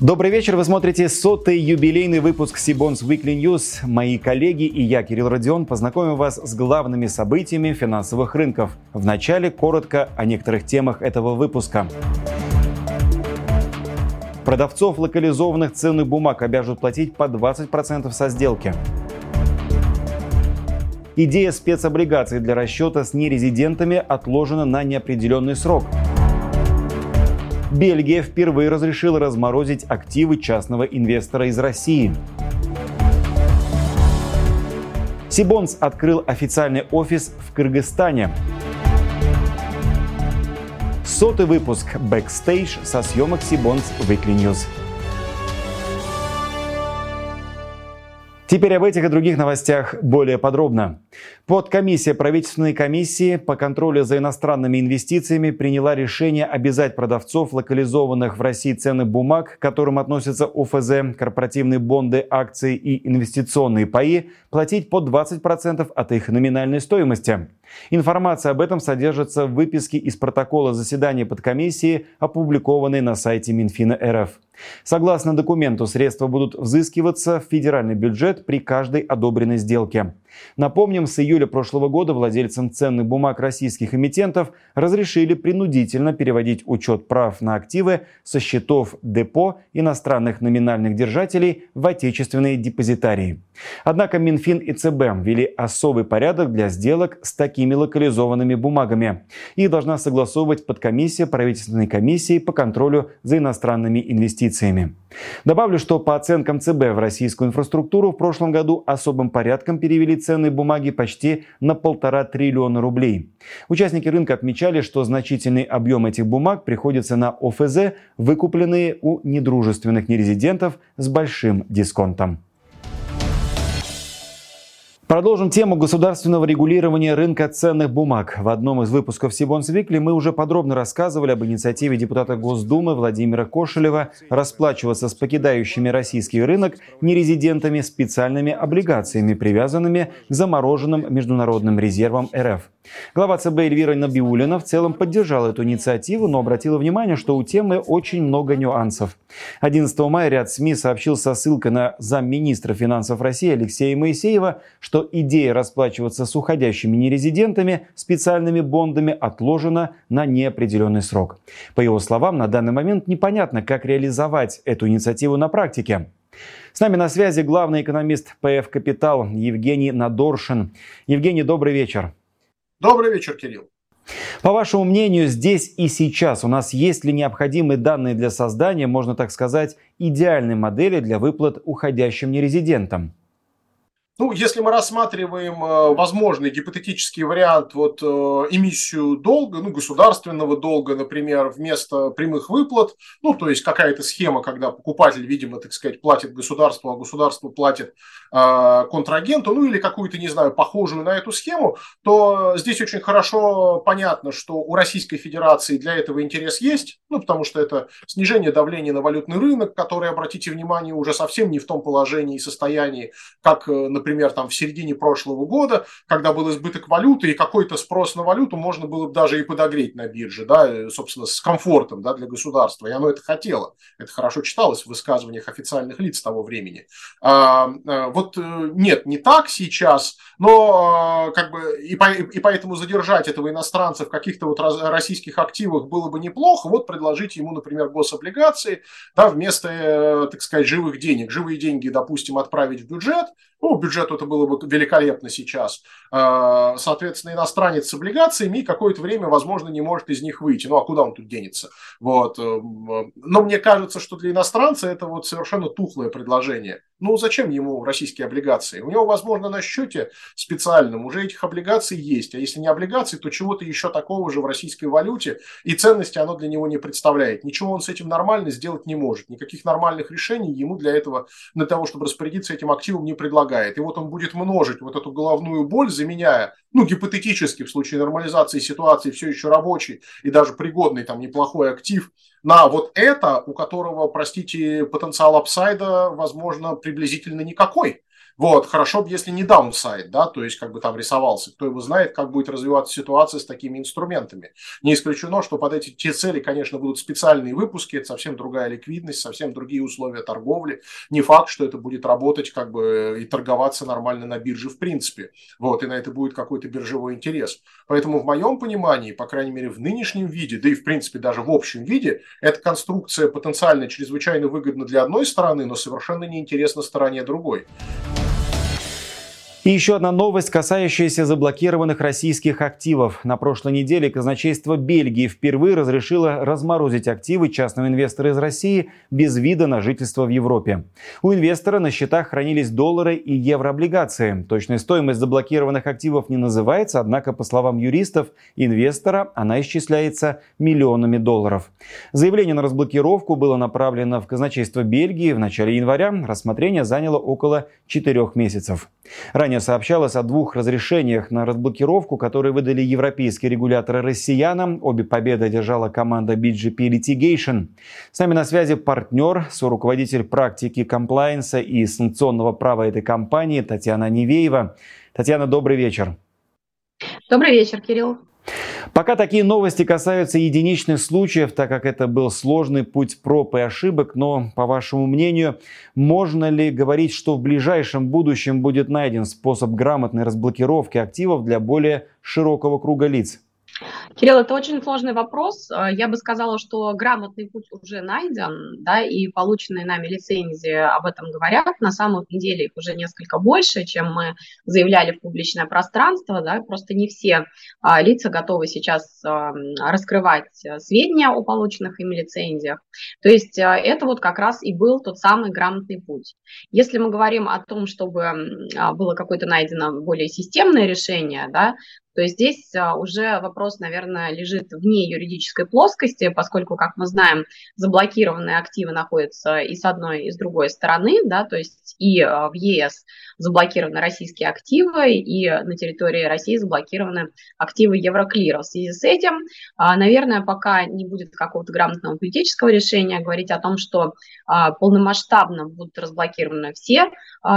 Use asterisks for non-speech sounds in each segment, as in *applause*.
Добрый вечер, вы смотрите сотый юбилейный выпуск Сибонс Weekly News. Мои коллеги и я, Кирилл Родион, познакомим вас с главными событиями финансовых рынков. Вначале коротко о некоторых темах этого выпуска. Продавцов локализованных ценных бумаг обяжут платить по 20% со сделки. Идея спецоблигаций для расчета с нерезидентами отложена на неопределенный срок – Бельгия впервые разрешила разморозить активы частного инвестора из России. Cbonds открыл официальный офис в Кыргызстане. Сотый выпуск «Бэкстейдж» со съемок Cbonds Weekly News. Теперь об этих и других новостях более подробно. Подкомиссия правительственной комиссии по контролю за иностранными инвестициями приняла решение обязать продавцов локализованных в России ценных бумаг, к которым относятся ОФЗ, корпоративные бонды, акции и инвестиционные паи, платить по 20% от их номинальной стоимости. Информация об этом содержится в выписке из протокола заседания подкомиссии, опубликованной на сайте Минфина РФ. Согласно документу, средства будут взыскиваться в федеральный бюджет при каждой одобренной сделке. Напомним, с июля прошлого года владельцам ценных бумаг российских эмитентов разрешили принудительно переводить учет прав на активы со счетов депо иностранных номинальных держателей в отечественные депозитарии. Однако Минфин и ЦБ ввели особый порядок для сделок с такими локализованными бумагами. Их должна согласовывать подкомиссия правительственной комиссии по контролю за иностранными инвестициями. Добавлю, что по оценкам ЦБ в российскую инфраструктуру в прошлом году особым порядком перевели ценные бумаги почти на полтора триллиона рублей. Участники рынка отмечали, что значительный объем этих бумаг приходится на ОФЗ, выкупленные у недружественных нерезидентов с большим дисконтом. Продолжим тему государственного регулирования рынка ценных бумаг. В одном из выпусков Сибонс Викли мы уже подробно рассказывали об инициативе депутата Госдумы Владимира Кошелева расплачиваться с покидающими российский рынок нерезидентами специальными облигациями, привязанными к замороженным международным резервам РФ. Глава ЦБ Эльвира Набиулина в целом поддержала эту инициативу, но обратила внимание, что у темы очень много нюансов. 11 мая ряд СМИ сообщил со ссылкой на замминистра финансов России Алексея Моисеева, что идея расплачиваться с уходящими нерезидентами специальными бондами отложена на неопределенный срок. По его словам, на данный момент непонятно, как реализовать эту инициативу на практике. С нами на связи главный экономист ПФ «Капитал» Евгений Надоршин. Евгений, добрый вечер. Добрый вечер, Кирилл. По вашему мнению, здесь и сейчас у нас есть ли необходимые данные для создания, можно так сказать, идеальной модели для выплат уходящим нерезидентам? Ну, если мы рассматриваем э, возможный гипотетический вариант, вот э, эмиссию долга, ну, государственного долга, например, вместо прямых выплат, ну, то есть какая-то схема, когда покупатель, видимо, так сказать, платит государству, а государство платит э, контрагенту, ну, или какую-то, не знаю, похожую на эту схему, то здесь очень хорошо понятно, что у Российской Федерации для этого интерес есть, ну, потому что это снижение давления на валютный рынок, который, обратите внимание, уже совсем не в том положении и состоянии, как, например, например, там в середине прошлого года, когда был избыток валюты и какой-то спрос на валюту можно было бы даже и подогреть на бирже, да, собственно, с комфортом да, для государства. И оно это хотело. Это хорошо читалось в высказываниях официальных лиц того времени. А, а, вот э, нет, не так сейчас, но как бы и, по, и поэтому задержать этого иностранца в каких-то вот российских активах было бы неплохо. Вот предложить ему, например, гособлигации, да, вместо, э, так сказать, живых денег. Живые деньги, допустим, отправить в бюджет, ну, бюджету это было бы великолепно сейчас. А, соответственно, иностранец с облигациями и какое-то время, возможно, не может из них выйти. Ну, а куда он тут денется? Вот. Э, но мне кажется, что для иностранца это вот совершенно тухлое предложение. Ну, зачем ему российские облигации? У него, возможно, на счете специальном уже этих облигаций есть. А если не облигации, то чего-то еще такого же в российской валюте. И ценности оно для него не представляет. Ничего он с этим нормально сделать не может. Никаких нормальных решений ему для этого, для того, чтобы распорядиться этим активом, не предлагает. И вот он будет множить вот эту головную боль, заменяя, ну, гипотетически в случае нормализации ситуации все еще рабочий и даже пригодный там неплохой актив, на вот это, у которого, простите, потенциал апсайда, возможно, приблизительно никакой. Вот, хорошо бы, если не даунсайд, да, то есть как бы там рисовался. Кто его знает, как будет развиваться ситуация с такими инструментами. Не исключено, что под эти те цели, конечно, будут специальные выпуски, это совсем другая ликвидность, совсем другие условия торговли. Не факт, что это будет работать как бы и торговаться нормально на бирже в принципе. Вот, и на это будет какой-то биржевой интерес. Поэтому в моем понимании, по крайней мере в нынешнем виде, да и в принципе даже в общем виде, эта конструкция потенциально чрезвычайно выгодна для одной стороны, но совершенно неинтересна стороне другой. И еще одна новость, касающаяся заблокированных российских активов. На прошлой неделе казначейство Бельгии впервые разрешило разморозить активы частного инвестора из России без вида на жительство в Европе. У инвестора на счетах хранились доллары и еврооблигации. Точная стоимость заблокированных активов не называется, однако, по словам юристов, инвестора она исчисляется миллионами долларов. Заявление на разблокировку было направлено в казначейство Бельгии в начале января. Рассмотрение заняло около четырех месяцев. Ранее сообщалось о двух разрешениях на разблокировку, которые выдали европейские регуляторы россиянам. Обе победы одержала команда BGP Litigation. С нами на связи партнер, соруководитель практики комплайенса и санкционного права этой компании Татьяна Невеева. Татьяна, добрый вечер. Добрый вечер, Кирилл. Пока такие новости касаются единичных случаев, так как это был сложный путь проб и ошибок, но, по вашему мнению, можно ли говорить, что в ближайшем будущем будет найден способ грамотной разблокировки активов для более широкого круга лиц? Кирилл, это очень сложный вопрос. А, я бы сказала, что грамотный путь уже найден, да, и полученные нами лицензии об этом говорят. На самом деле их уже несколько больше, чем мы заявляли в публичное пространство, да, просто не все а, лица готовы сейчас а, раскрывать сведения о полученных ими лицензиях. То есть а, это вот как раз и был тот самый грамотный путь. Если мы говорим о том, чтобы а, было какое-то найдено более системное решение, да, то есть здесь а, уже вопрос, наверное, лежит вне юридической плоскости, поскольку, как мы знаем, заблокированные активы находятся и с одной, и с другой стороны, да, то есть и а, в ЕС заблокированы российские активы, и на территории России заблокированы активы Евроклира. В связи с этим, а, наверное, пока не будет какого-то грамотного политического решения говорить о том, что полномасштабно будут разблокированы все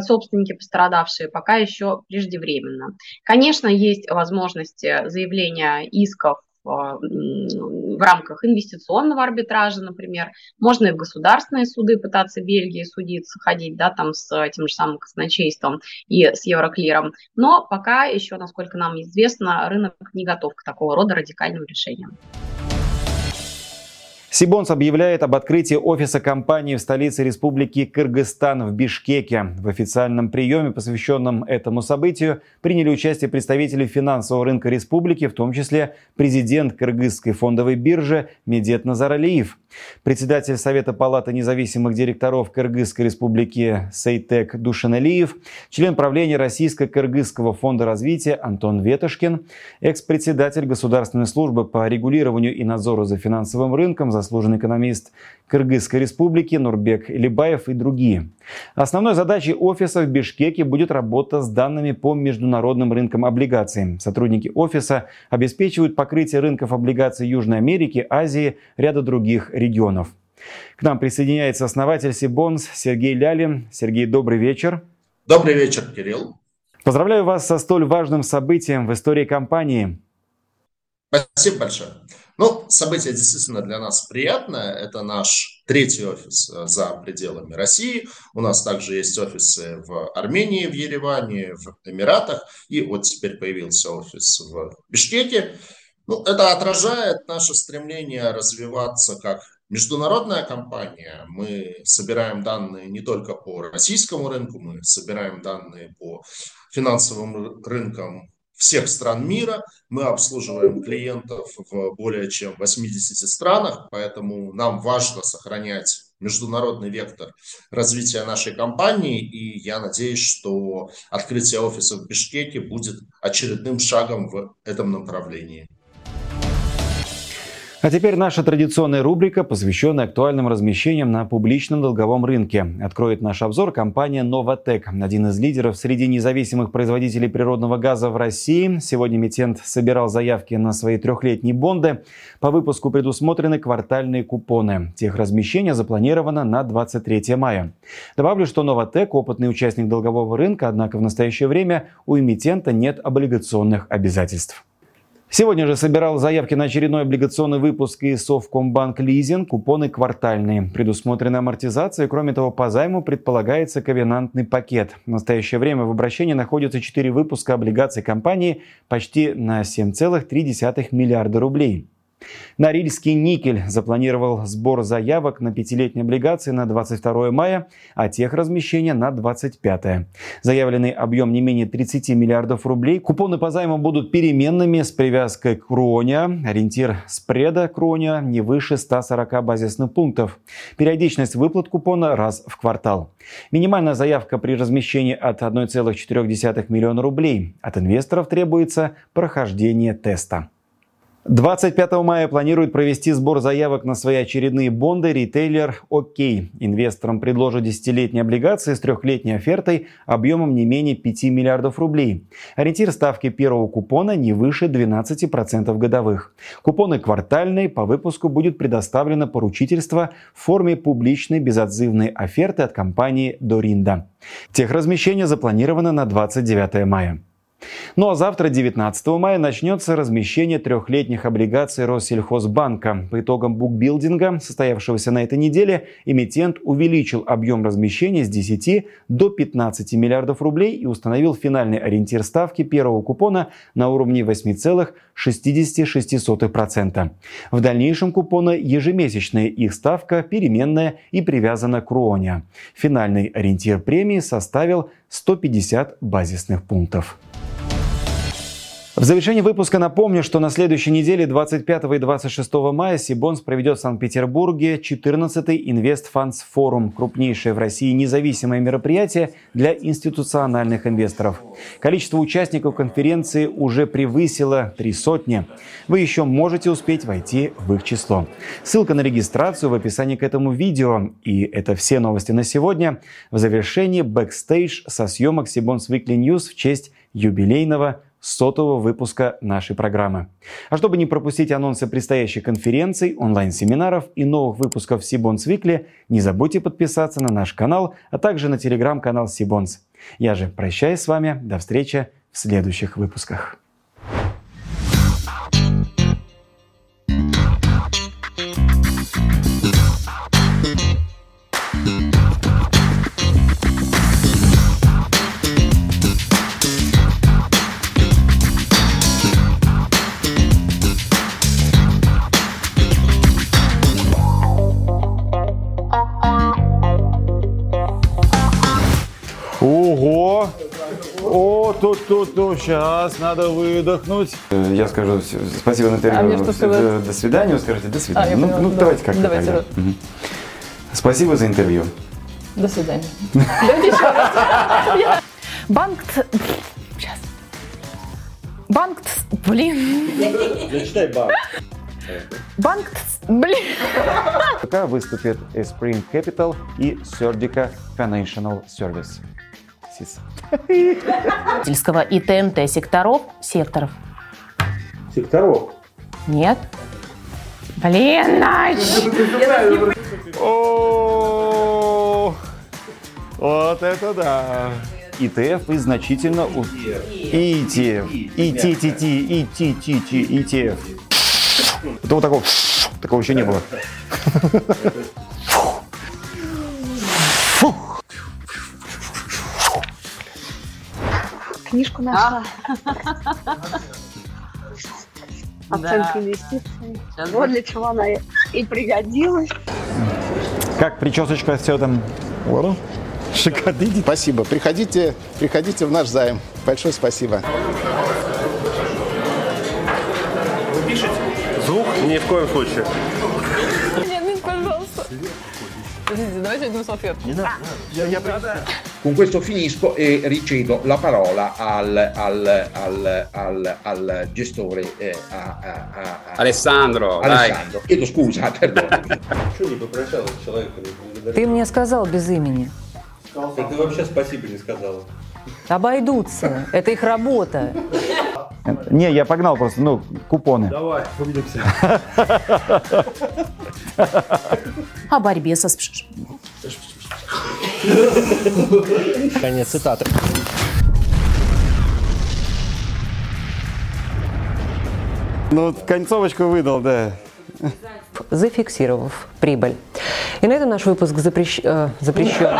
собственники пострадавшие, пока еще преждевременно. Конечно, есть возможности заявления исков а, в рамках инвестиционного арбитража, например. Можно и в государственные суды пытаться Бельгии судиться, ходить, да, там с тем же самым казначейством и с Евроклиром. Но пока еще, насколько нам известно, рынок не готов к такого рода радикальным решениям. Сибонс объявляет об открытии офиса компании в столице Республики Кыргызстан в Бишкеке. В официальном приеме, посвященном этому событию, приняли участие представители финансового рынка республики, в том числе президент Кыргызской фондовой биржи Медет Назаралиев. Председатель Совета Палаты независимых директоров Кыргызской республики Сейтек Душаналиев, член правления Российско-Кыргызского фонда развития Антон Ветошкин, экс-председатель Государственной службы по регулированию и надзору за финансовым рынком, заслуженный экономист Кыргызской республики Нурбек Либаев и другие. Основной задачей офиса в Бишкеке будет работа с данными по международным рынкам облигаций. Сотрудники офиса обеспечивают покрытие рынков облигаций Южной Америки, Азии, ряда других регионов. К нам присоединяется основатель Сибонс Сергей Лялин. Сергей, добрый вечер. Добрый вечер, Кирилл. Поздравляю вас со столь важным событием в истории компании. Спасибо большое. Ну, событие действительно для нас приятное. Это наш третий офис э, за пределами России. У нас также есть офисы в Армении, в Ереване, в Эмиратах. И вот теперь появился офис в Бишкеке. Ну, это отражает наше стремление развиваться как международная компания. Мы собираем данные не только по российскому рынку, мы собираем данные по финансовым рынкам всех стран мира. Мы обслуживаем клиентов в более чем 80 странах, поэтому нам важно сохранять международный вектор развития нашей компании, и я надеюсь, что открытие офиса в Бишкеке будет очередным шагом в этом направлении. А теперь наша традиционная рубрика, посвященная актуальным размещениям на публичном долговом рынке. Откроет наш обзор компания Novatec, один из лидеров среди независимых производителей природного газа в России. Сегодня эмитент собирал заявки на свои трехлетние бонды. По выпуску предусмотрены квартальные купоны. Техразмещение запланировано на 23 мая. Добавлю, что Novatec – опытный участник долгового рынка, однако в настоящее время у эмитента нет облигационных обязательств. Сегодня же собирал заявки на очередной облигационный выпуск из Совкомбанк Лизинг. Купоны квартальные. Предусмотрена амортизация. Кроме того, по займу предполагается ковенантный пакет. В настоящее время в обращении находятся 4 выпуска облигаций компании почти на 7,3 миллиарда рублей. Норильский никель запланировал сбор заявок на пятилетние облигации на 22 мая, а тех размещения на 25. Заявленный объем не менее 30 миллиардов рублей. Купоны по займу будут переменными с привязкой к кроне. Ориентир спреда кроня не выше 140 базисных пунктов. Периодичность выплат купона раз в квартал. Минимальная заявка при размещении от 1,4 миллиона рублей. От инвесторов требуется прохождение теста. 25 мая планирует провести сбор заявок на свои очередные бонды ритейлер ОК. Инвесторам предложат десятилетние облигации с трехлетней офертой объемом не менее 5 миллиардов рублей. Ориентир ставки первого купона не выше 12% годовых. Купоны квартальные, по выпуску будет предоставлено поручительство в форме публичной безотзывной оферты от компании Доринда. Техразмещение запланировано на 29 мая. Ну а завтра, 19 мая, начнется размещение трехлетних облигаций Россельхозбанка. По итогам букбилдинга, состоявшегося на этой неделе, эмитент увеличил объем размещения с 10 до 15 миллиардов рублей и установил финальный ориентир ставки первого купона на уровне 8,66%. В дальнейшем купоны ежемесячная их ставка переменная и привязана к РОНе. Финальный ориентир премии составил 150 базисных пунктов. В завершении выпуска напомню, что на следующей неделе 25 и 26 мая Сибонс проведет в Санкт-Петербурге 14-й Invest Funds Forum, крупнейшее в России независимое мероприятие для институциональных инвесторов. Количество участников конференции уже превысило три сотни. Вы еще можете успеть войти в их число. Ссылка на регистрацию в описании к этому видео. И это все новости на сегодня. В завершении бэкстейдж со съемок Cbonds Weekly News в честь юбилейного сотого выпуска нашей программы. А чтобы не пропустить анонсы предстоящих конференций, онлайн-семинаров и новых выпусков Cbonds Weekly, не забудьте подписаться на наш канал, а также на телеграм-канал Cbonds. Я же прощаюсь с вами. До встречи в следующих выпусках. Тут, сейчас надо выдохнуть. Я скажу спасибо на интервью. А мне что сказать? До свидания, вы скажете до свидания. А, ну, ну, Да. давайте как-то Давайте, тогда. да. Спасибо за интервью. До свидания. Банк... Сейчас. Банк... Блин. Зачитай. Банк... ц- Блин. Пока выступит Spring Capital и Serdica Financial Service. СИС. Сельского и ТНТ секторов, секторов. Секторов. Нет. Блин, Нач! О, вот это да. ИТФ и значительно... ETF. И ТТТ, и ТТТ, ETF. Это вот такого, такого еще не было. *laughs* Книжку нашла. *laughs* Оценка инвестиций. Вот для чего она и- пригодилась. Как причесочка все там? Шикарно. Спасибо. Приходите, приходите в наш займ. Большое спасибо. Звук ни в коем случае. Нет, ну, пожалуйста. Подождите, давайте одну салфетку. Я, я Con questo finisco e ricedo la parola al, al, al, al, al gestore eh, a, a, a, Alessandro, Alessandro. Chiedo scusa. Что не попрощалась? Ты мне сказал без имени. Да ты вообще спасибо не сказала. Обойдутся. Это их работа. Не, я погнал просто, ну, купоны. Давай, увидимся. О борьбе со... Конец цитаты. Ну, концовочку выдал, да. Зафиксировав прибыль. И на этом наш выпуск запрещ- э, запрещен.